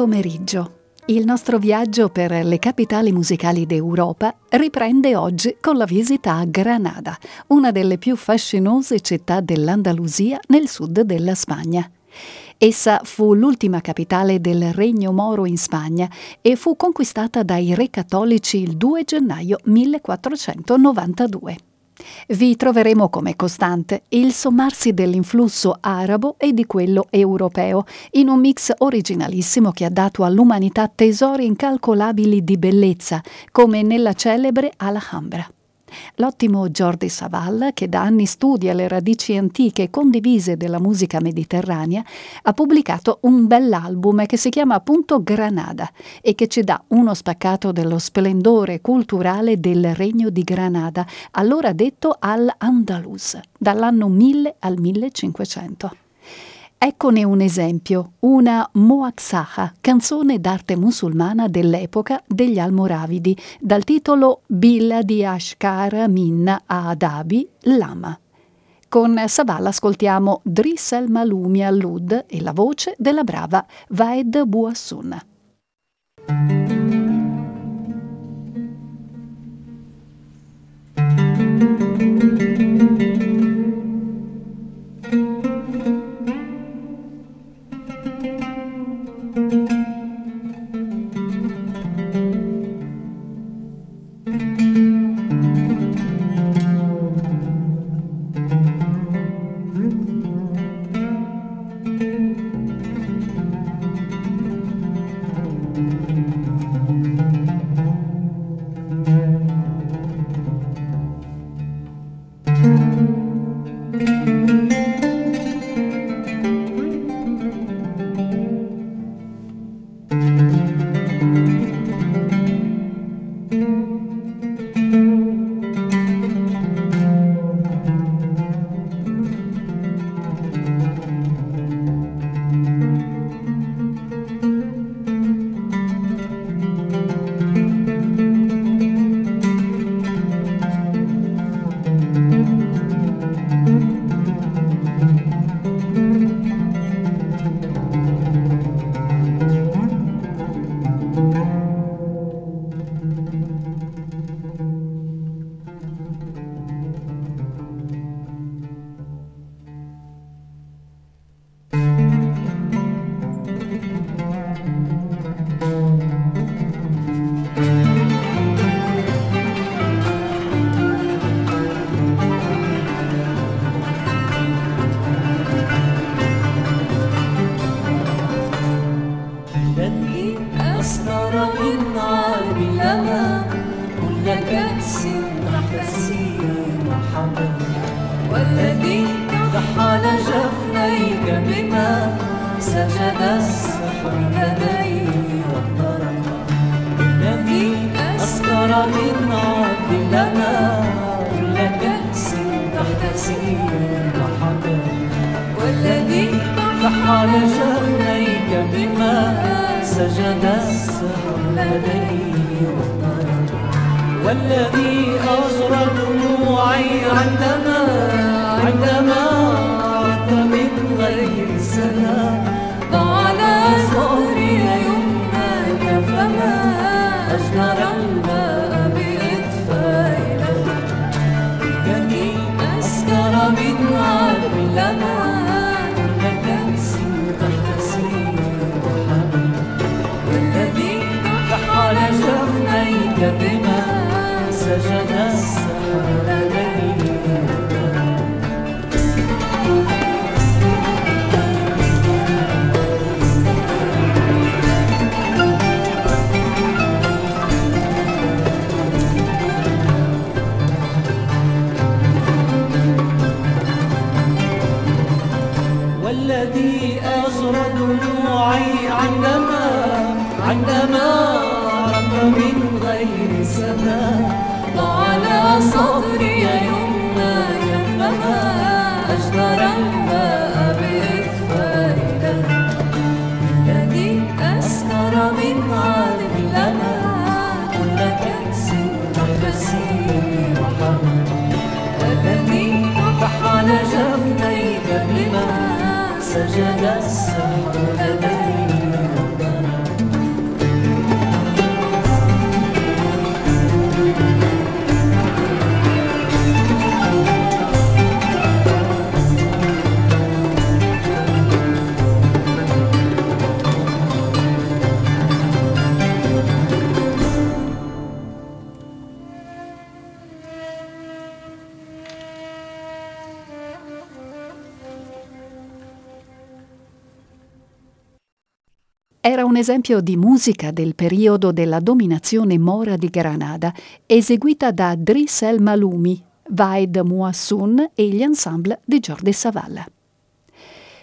Pomeriggio. Il nostro viaggio per le capitali musicali d'Europa riprende oggi con la visita a Granada, una delle più fascinose città dell'Andalusia nel sud della Spagna. Essa fu l'ultima capitale del Regno Moro in Spagna e fu conquistata dai re cattolici il 2 gennaio 1492. Vi troveremo come costante il sommarsi dell'influsso arabo e di quello europeo, in un mix originalissimo che ha dato all'umanità tesori incalcolabili di bellezza, come nella celebre Alhambra. L'ottimo Jordi Savalla, che da anni studia le radici antiche e condivise della musica mediterranea, ha pubblicato un bell'album che si chiama appunto Granada e che ci dà uno spaccato dello splendore culturale del regno di Granada, allora detto al-Andalus, dall'anno 1000 al 1500. Eccone un esempio, una Moaxaha, canzone d'arte musulmana dell'epoca degli Almoravidi, dal titolo Billa di Ashkar Minna Adabi Lama. Con Savala ascoltiamo Drissel Malumi al-Lud e la voce della brava Vaed Buassun. سجد السحر لديه واضطرب الذي أسكر من عبد لنا كل كأس تحت سين وحجر والذي بحر جهنيك بما سجد السحر لديه واضطرب والذي أجرى دموعي عندما عندما عدت من غير سلام. Esempio di musica del periodo della dominazione mora di Granada, eseguita da Driss El Malumi, Vaid Muassun e gli ensemble di Jordi Savalla.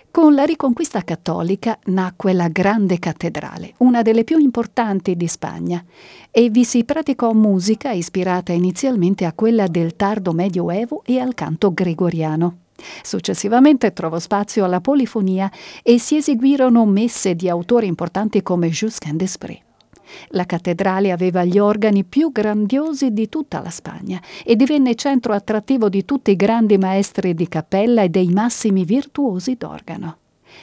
Con la riconquista cattolica nacque la Grande Cattedrale, una delle più importanti di Spagna, e vi si praticò musica ispirata inizialmente a quella del tardo Medioevo e al canto gregoriano. Successivamente trovò spazio alla polifonia e si eseguirono messe di autori importanti come Jusquin d'Esprit. La cattedrale aveva gli organi più grandiosi di tutta la Spagna e divenne centro attrattivo di tutti i grandi maestri di cappella e dei massimi virtuosi d'organo.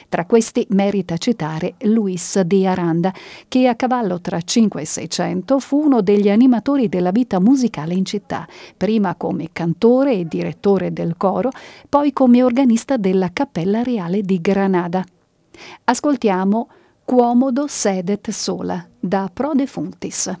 Tra questi merita citare Luis de Aranda, che a cavallo tra 5 e 600 fu uno degli animatori della vita musicale in città, prima come cantore e direttore del coro, poi come organista della Cappella Reale di Granada. Ascoltiamo Quomodo sedet sola da Pro Defuntis.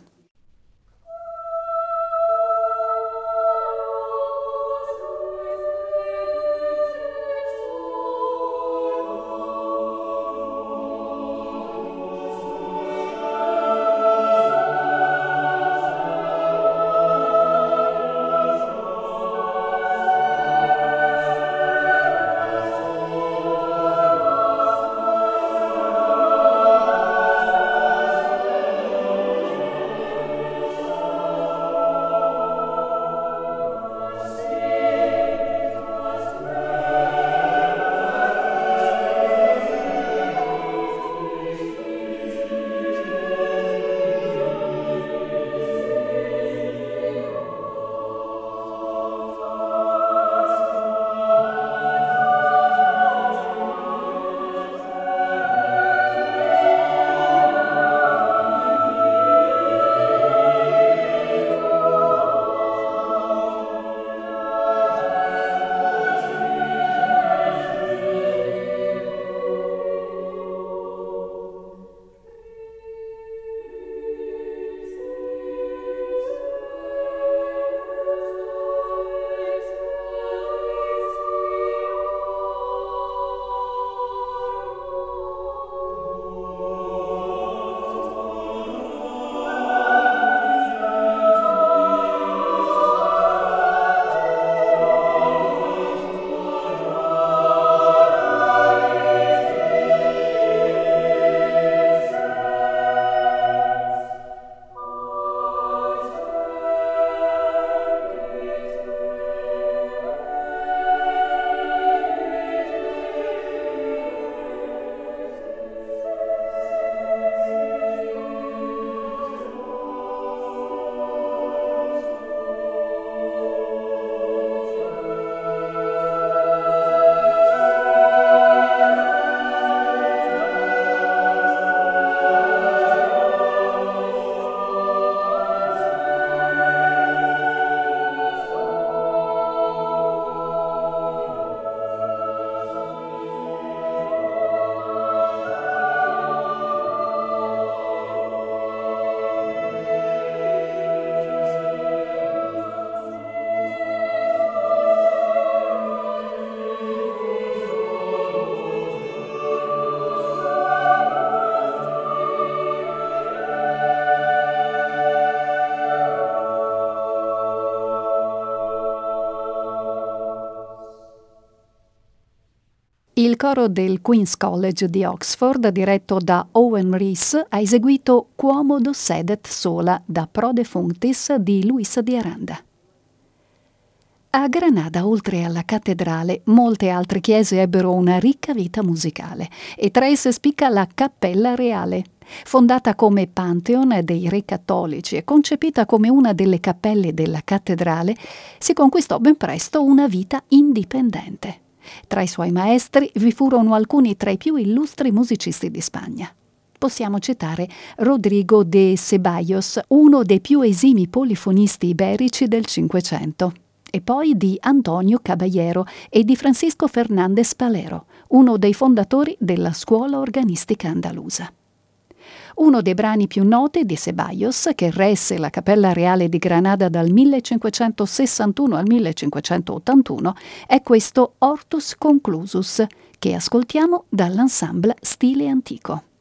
Il coro del Queen's College di Oxford, diretto da Owen Rees, ha eseguito Quomodo sedet sola da Pro Defunctis di Luisa di Aranda. A Granada, oltre alla cattedrale, molte altre chiese ebbero una ricca vita musicale e tra esse spicca la Cappella Reale. Fondata come Pantheon dei re cattolici e concepita come una delle cappelle della cattedrale, si conquistò ben presto una vita indipendente. Tra i suoi maestri vi furono alcuni tra i più illustri musicisti di Spagna possiamo citare Rodrigo de Ceballos, uno dei più esimi polifonisti iberici del Cinquecento e poi di Antonio Caballero e di Francisco Fernández Palero, uno dei fondatori della scuola organistica andalusa. Uno dei brani più noti di Ceballos, che resse la Cappella Reale di Granada dal 1561 al 1581, è questo Hortus Conclusus, che ascoltiamo dall'ensemble Stile Antico.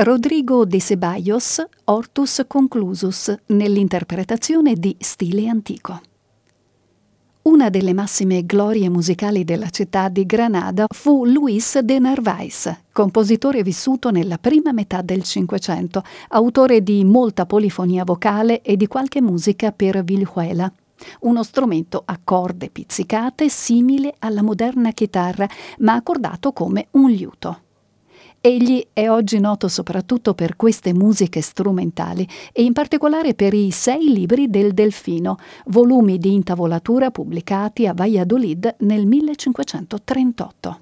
Rodrigo de Ceballos, Hortus Conclusus, nell'interpretazione di stile antico. Una delle massime glorie musicali della città di Granada fu Luis de Narváez, compositore vissuto nella prima metà del Cinquecento, autore di molta polifonia vocale e di qualche musica per vihuela, uno strumento a corde pizzicate simile alla moderna chitarra, ma accordato come un liuto. Egli è oggi noto soprattutto per queste musiche strumentali e in particolare per i sei libri del Delfino, volumi di intavolatura pubblicati a Valladolid nel 1538.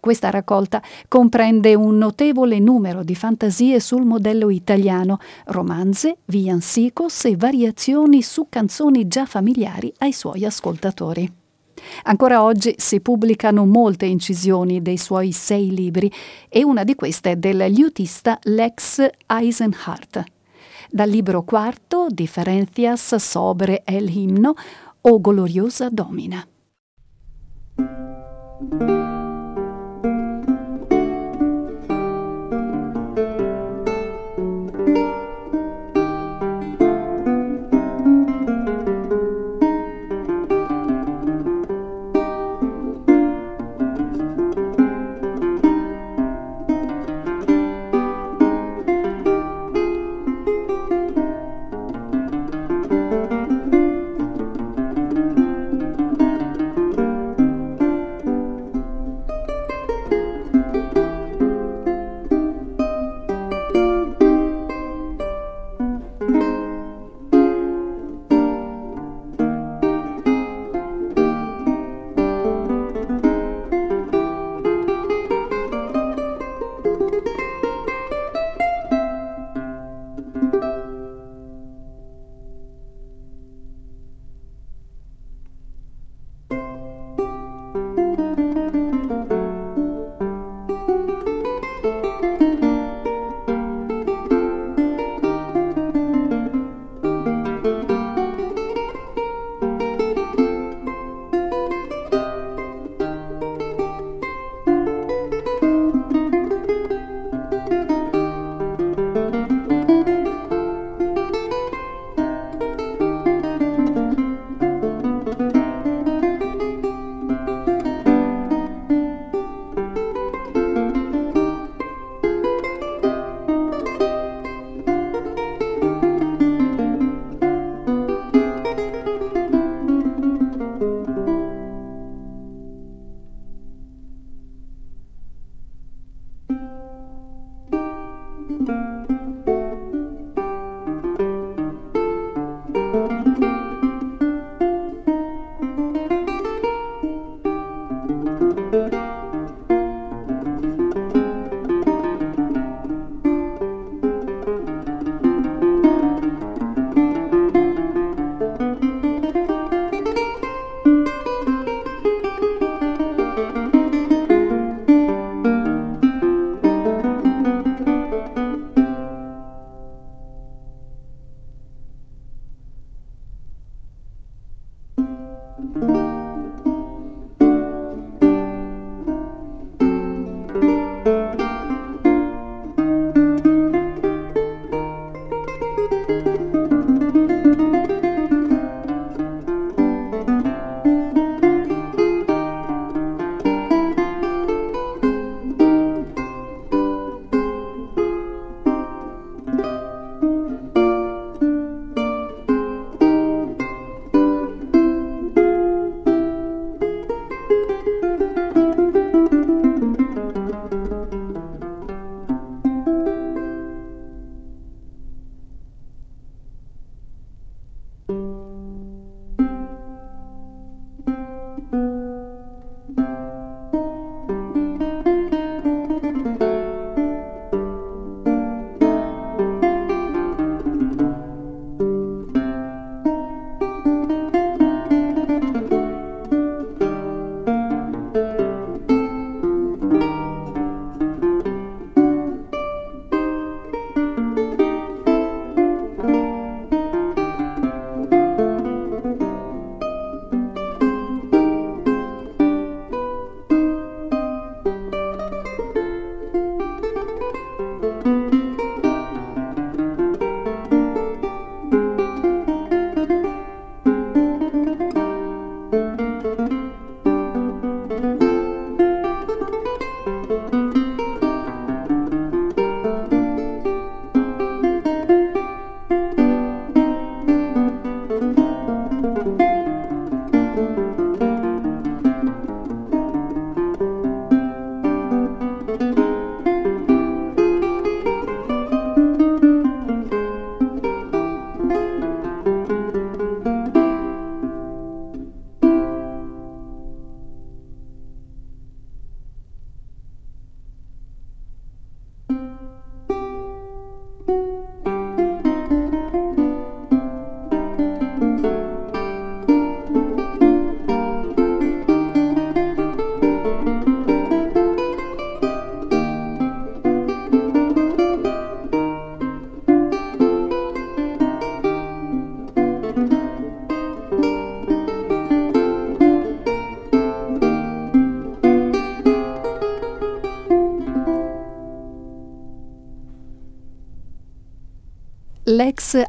Questa raccolta comprende un notevole numero di fantasie sul modello italiano, romanze, villancicos e variazioni su canzoni già familiari ai suoi ascoltatori. Ancora oggi si pubblicano molte incisioni dei suoi sei libri e una di queste è del liutista Lex Eisenhardt. Dal libro quarto, Differentias sobre el himno o Gloriosa Domina.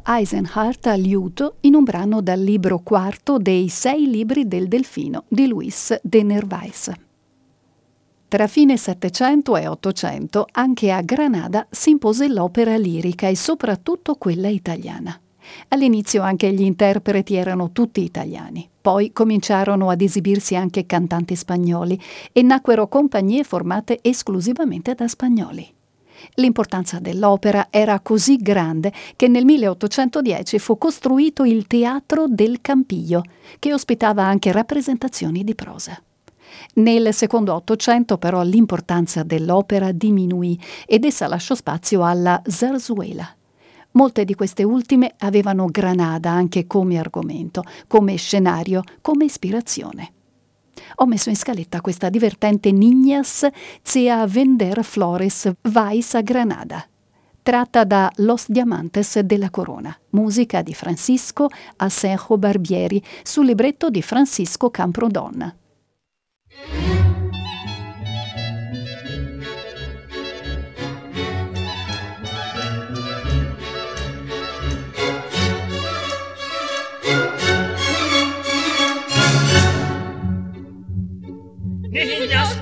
Eisenhardt a liuto in un brano dal libro quarto dei sei libri del Delfino di Luis de Nervais. Tra fine Settecento e Ottocento anche a Granada si impose l'opera lirica e soprattutto quella italiana. All'inizio anche gli interpreti erano tutti italiani, poi cominciarono ad esibirsi anche cantanti spagnoli e nacquero compagnie formate esclusivamente da spagnoli. L'importanza dell'opera era così grande che nel 1810 fu costruito il Teatro del Campillo, che ospitava anche rappresentazioni di prosa. Nel secondo Ottocento però l'importanza dell'opera diminuì ed essa lasciò spazio alla zarzuela. Molte di queste ultime avevano Granada anche come argomento, come scenario, come ispirazione ho messo in scaletta questa divertente Niñas Zia Vender Flores Vais a Granada, tratta da Los Diamantes della Corona, musica di Francisco Asenjo Barbieri, sul libretto di Francisco Camprodon.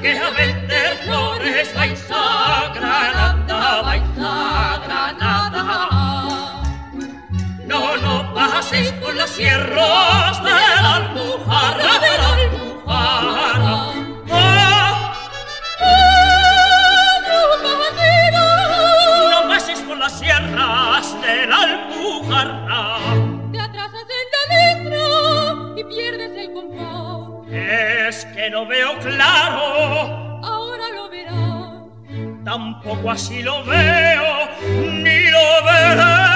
Que a vender flores vais a Granada, vais a Granada. No, no paséis por las sierras de la Alpujarra, Es que no veo claro. Ahora lo verás. Tampoco así lo veo, ni lo veré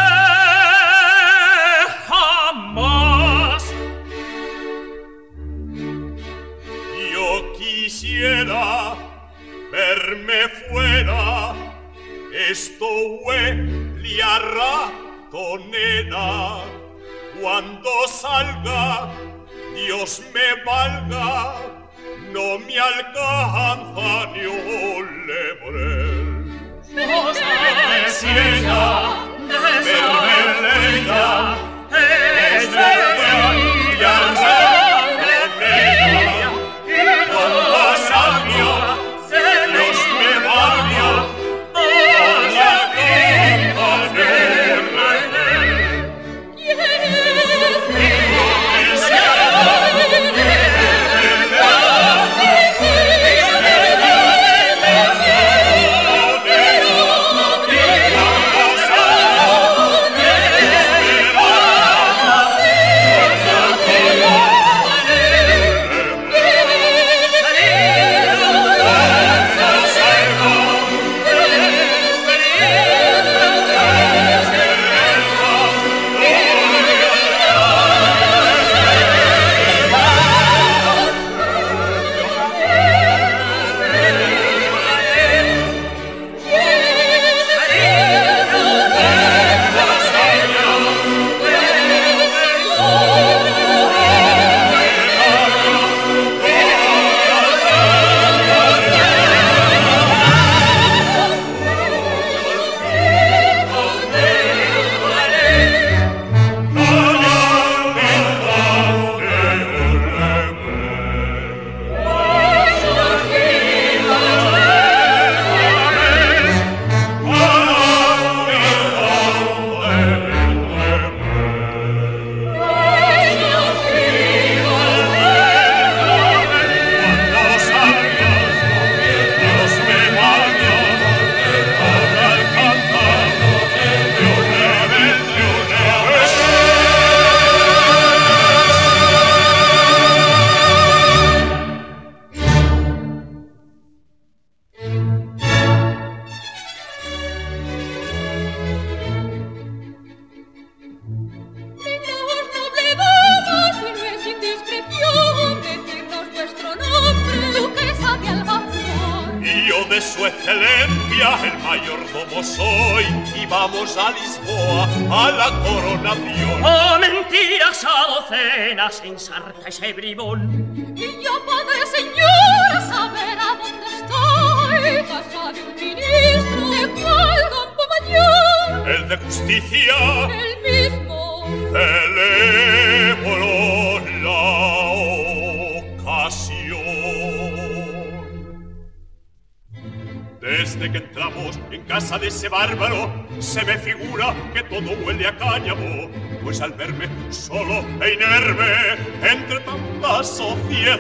ese bárbaro se me figura que todo huele a cáñamo, pues al verme solo e inerme entre tanta sociedad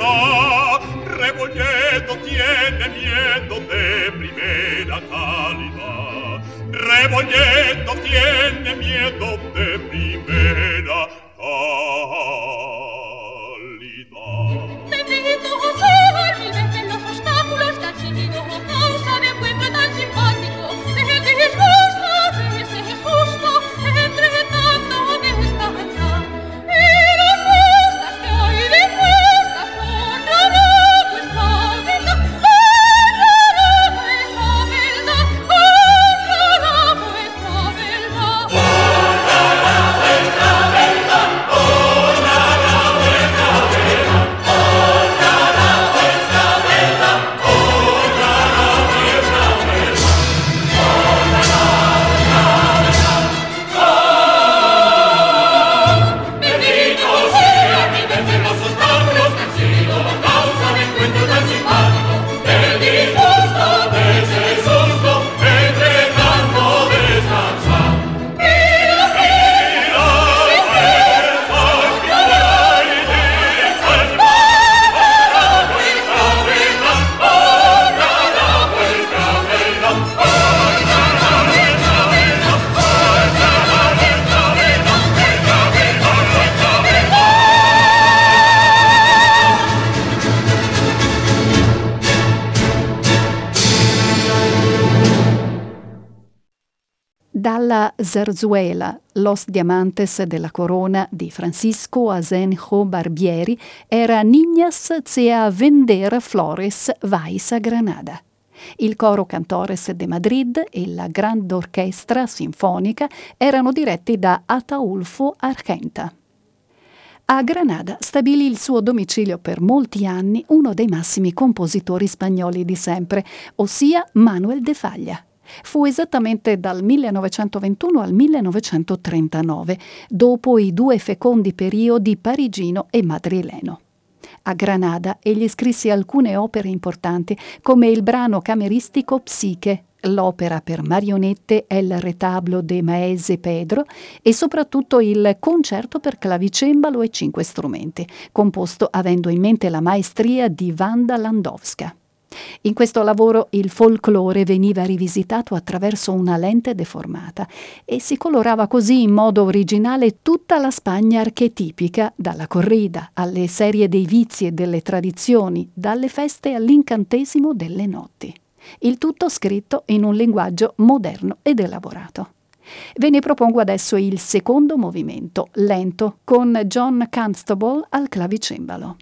zarzuela Los Diamantes della Corona di Francisco Asenjo Barbieri era Niñas a vender flores vais a Granada. Il coro Cantores de Madrid e la Grande Orchestra Sinfonica erano diretti da Ataulfo Argenta. A Granada stabilì il suo domicilio per molti anni uno dei massimi compositori spagnoli di sempre, ossia Manuel de Falla. Fu esattamente dal 1921 al 1939, dopo i due fecondi periodi parigino e madrileno. A Granada egli scrisse alcune opere importanti, come il brano cameristico Psiche, l'opera per marionette El retablo de Maese Pedro e soprattutto il concerto per clavicembalo e cinque strumenti, composto avendo in mente la maestria di Wanda Landowska. In questo lavoro il folklore veniva rivisitato attraverso una lente deformata e si colorava così in modo originale tutta la Spagna archetipica, dalla corrida alle serie dei vizi e delle tradizioni, dalle feste all'incantesimo delle notti. Il tutto scritto in un linguaggio moderno ed elaborato. Ve ne propongo adesso il secondo movimento, lento, con John Constable al clavicembalo.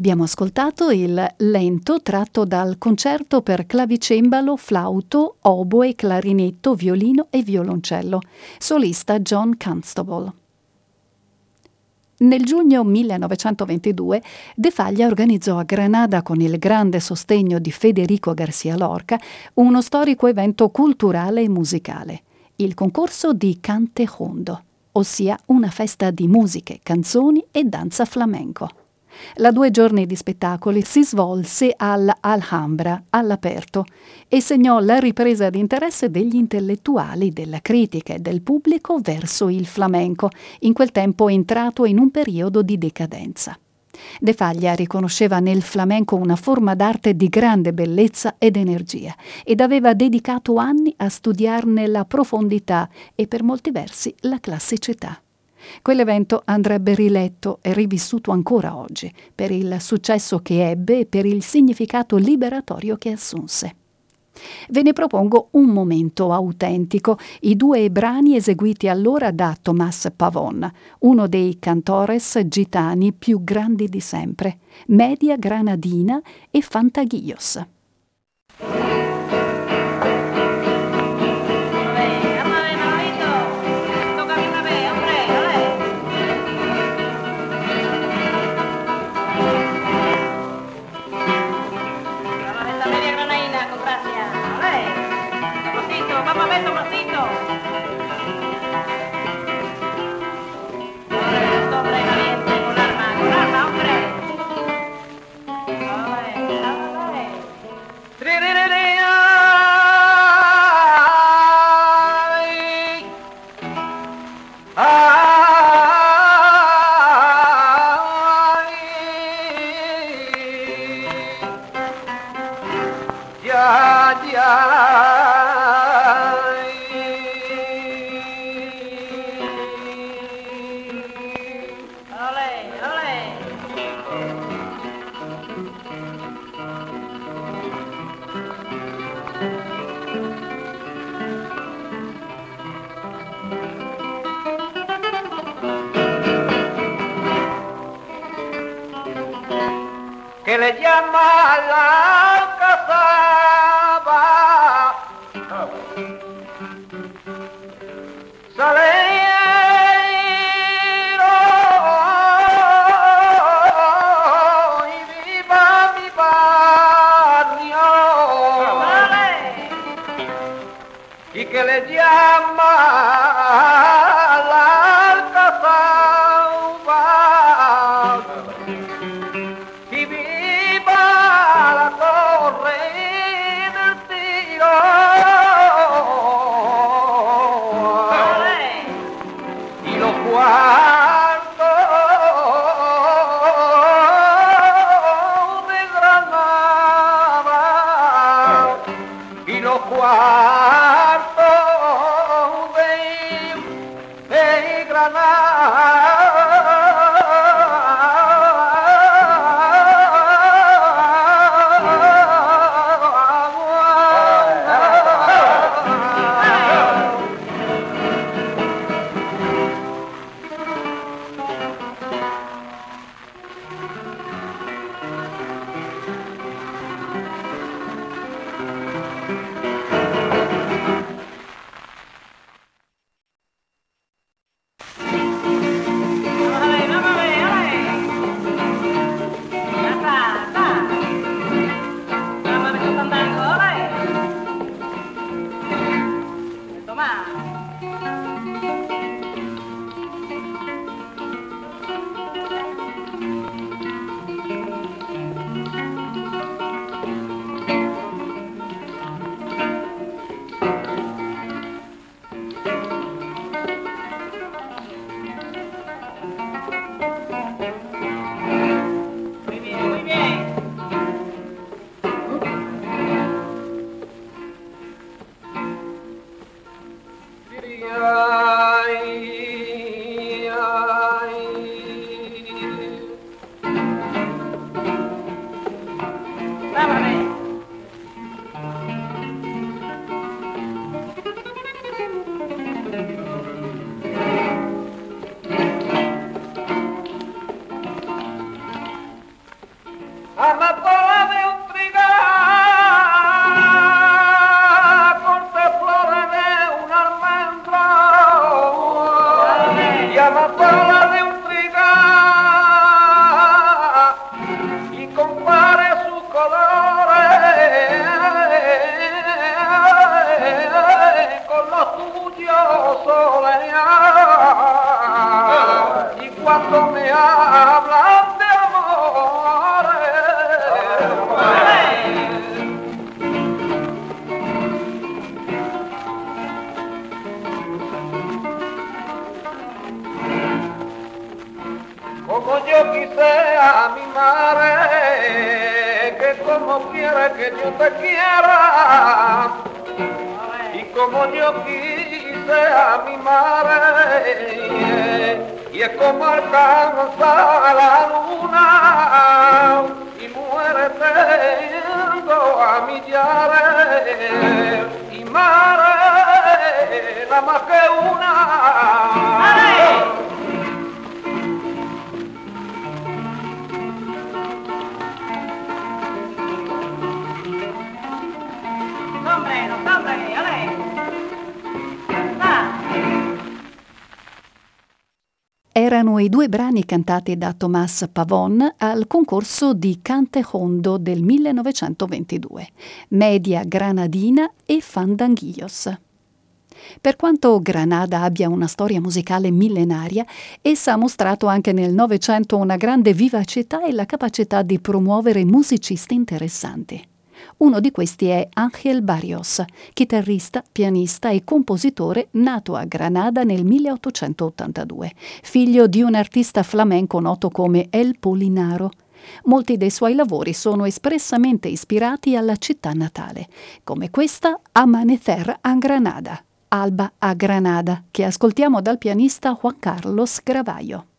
Abbiamo ascoltato il lento tratto dal concerto per clavicembalo, flauto, oboe, clarinetto, violino e violoncello, solista John Constable. Nel giugno 1922 De Faglia organizzò a Granada con il grande sostegno di Federico Garcia Lorca uno storico evento culturale e musicale, il concorso di Cante Hondo, ossia una festa di musiche, canzoni e danza flamenco. La due giorni di spettacoli si svolse all'Alhambra, all'aperto, e segnò la ripresa di interesse degli intellettuali, della critica e del pubblico verso il flamenco, in quel tempo entrato in un periodo di decadenza. De Faglia riconosceva nel flamenco una forma d'arte di grande bellezza ed energia ed aveva dedicato anni a studiarne la profondità e per molti versi la classicità. Quell'evento andrebbe riletto e rivissuto ancora oggi, per il successo che ebbe e per il significato liberatorio che assunse. Ve ne propongo un momento autentico, i due brani eseguiti allora da Tomás Pavon, uno dei cantores gitani più grandi di sempre, Media Granadina e Fantaguillos. I due brani cantati da Tomás Pavón al concorso di Cante Hondo del 1922, Media Granadina e Fandanguillos. Per quanto Granada abbia una storia musicale millenaria, essa ha mostrato anche nel Novecento una grande vivacità e la capacità di promuovere musicisti interessanti. Uno di questi è Ángel Barrios, chitarrista, pianista e compositore nato a Granada nel 1882, figlio di un artista flamenco noto come El Polinaro. Molti dei suoi lavori sono espressamente ispirati alla città natale, come questa Amanecer a Granada, Alba a Granada, che ascoltiamo dal pianista Juan Carlos Gravaio.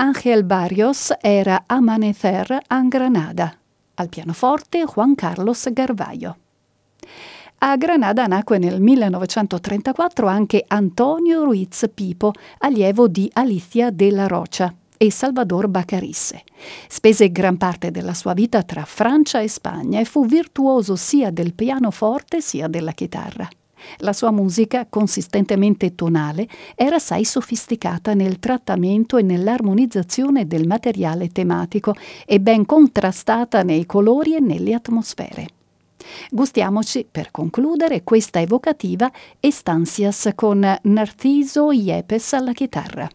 Ángel Barrios era Amanecer en Granada. Al pianoforte Juan Carlos Garvallo. A Granada nacque nel 1934 anche Antonio Ruiz Pipo, allievo di Alicia de la Rocha e Salvador Bacarisse. Spese gran parte della sua vita tra Francia e Spagna e fu virtuoso sia del pianoforte sia della chitarra. La sua musica, consistentemente tonale, era assai sofisticata nel trattamento e nell'armonizzazione del materiale tematico e ben contrastata nei colori e nelle atmosfere. Gustiamoci, per concludere, questa evocativa Estansias con Narciso Iepes alla chitarra.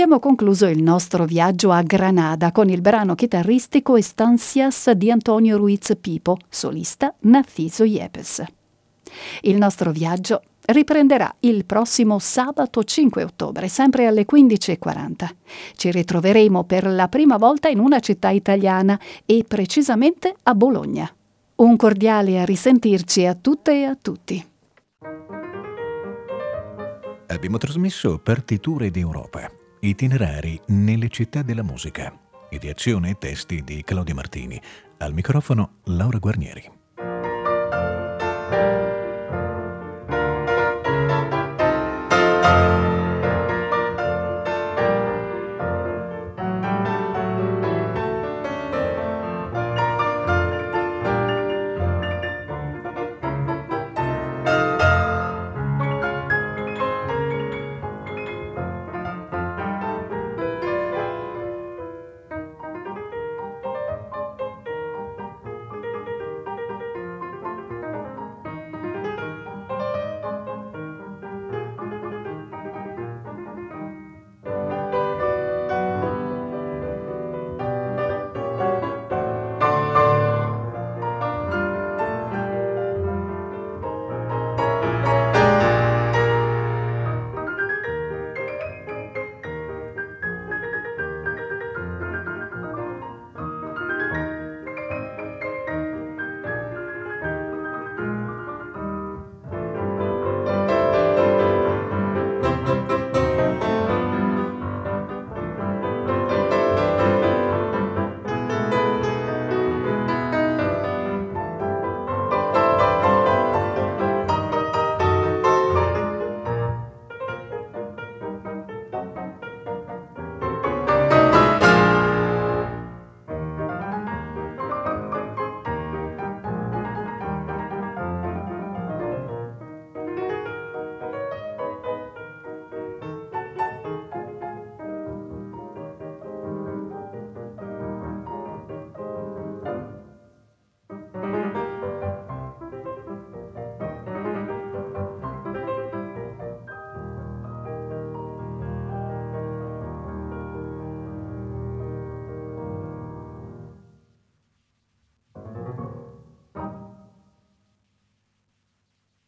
Abbiamo concluso il nostro viaggio a Granada con il brano chitarristico Estancias di Antonio Ruiz Pipo, solista Narciso Yepes. Il nostro viaggio riprenderà il prossimo sabato 5 ottobre, sempre alle 15.40. Ci ritroveremo per la prima volta in una città italiana e precisamente a Bologna. Un cordiale a risentirci a tutte e a tutti. Abbiamo trasmesso Partiture d'Europa, itinerari nelle città della musica, ideazione e testi di Claudio Martini. Al microfono Laura Guarnieri.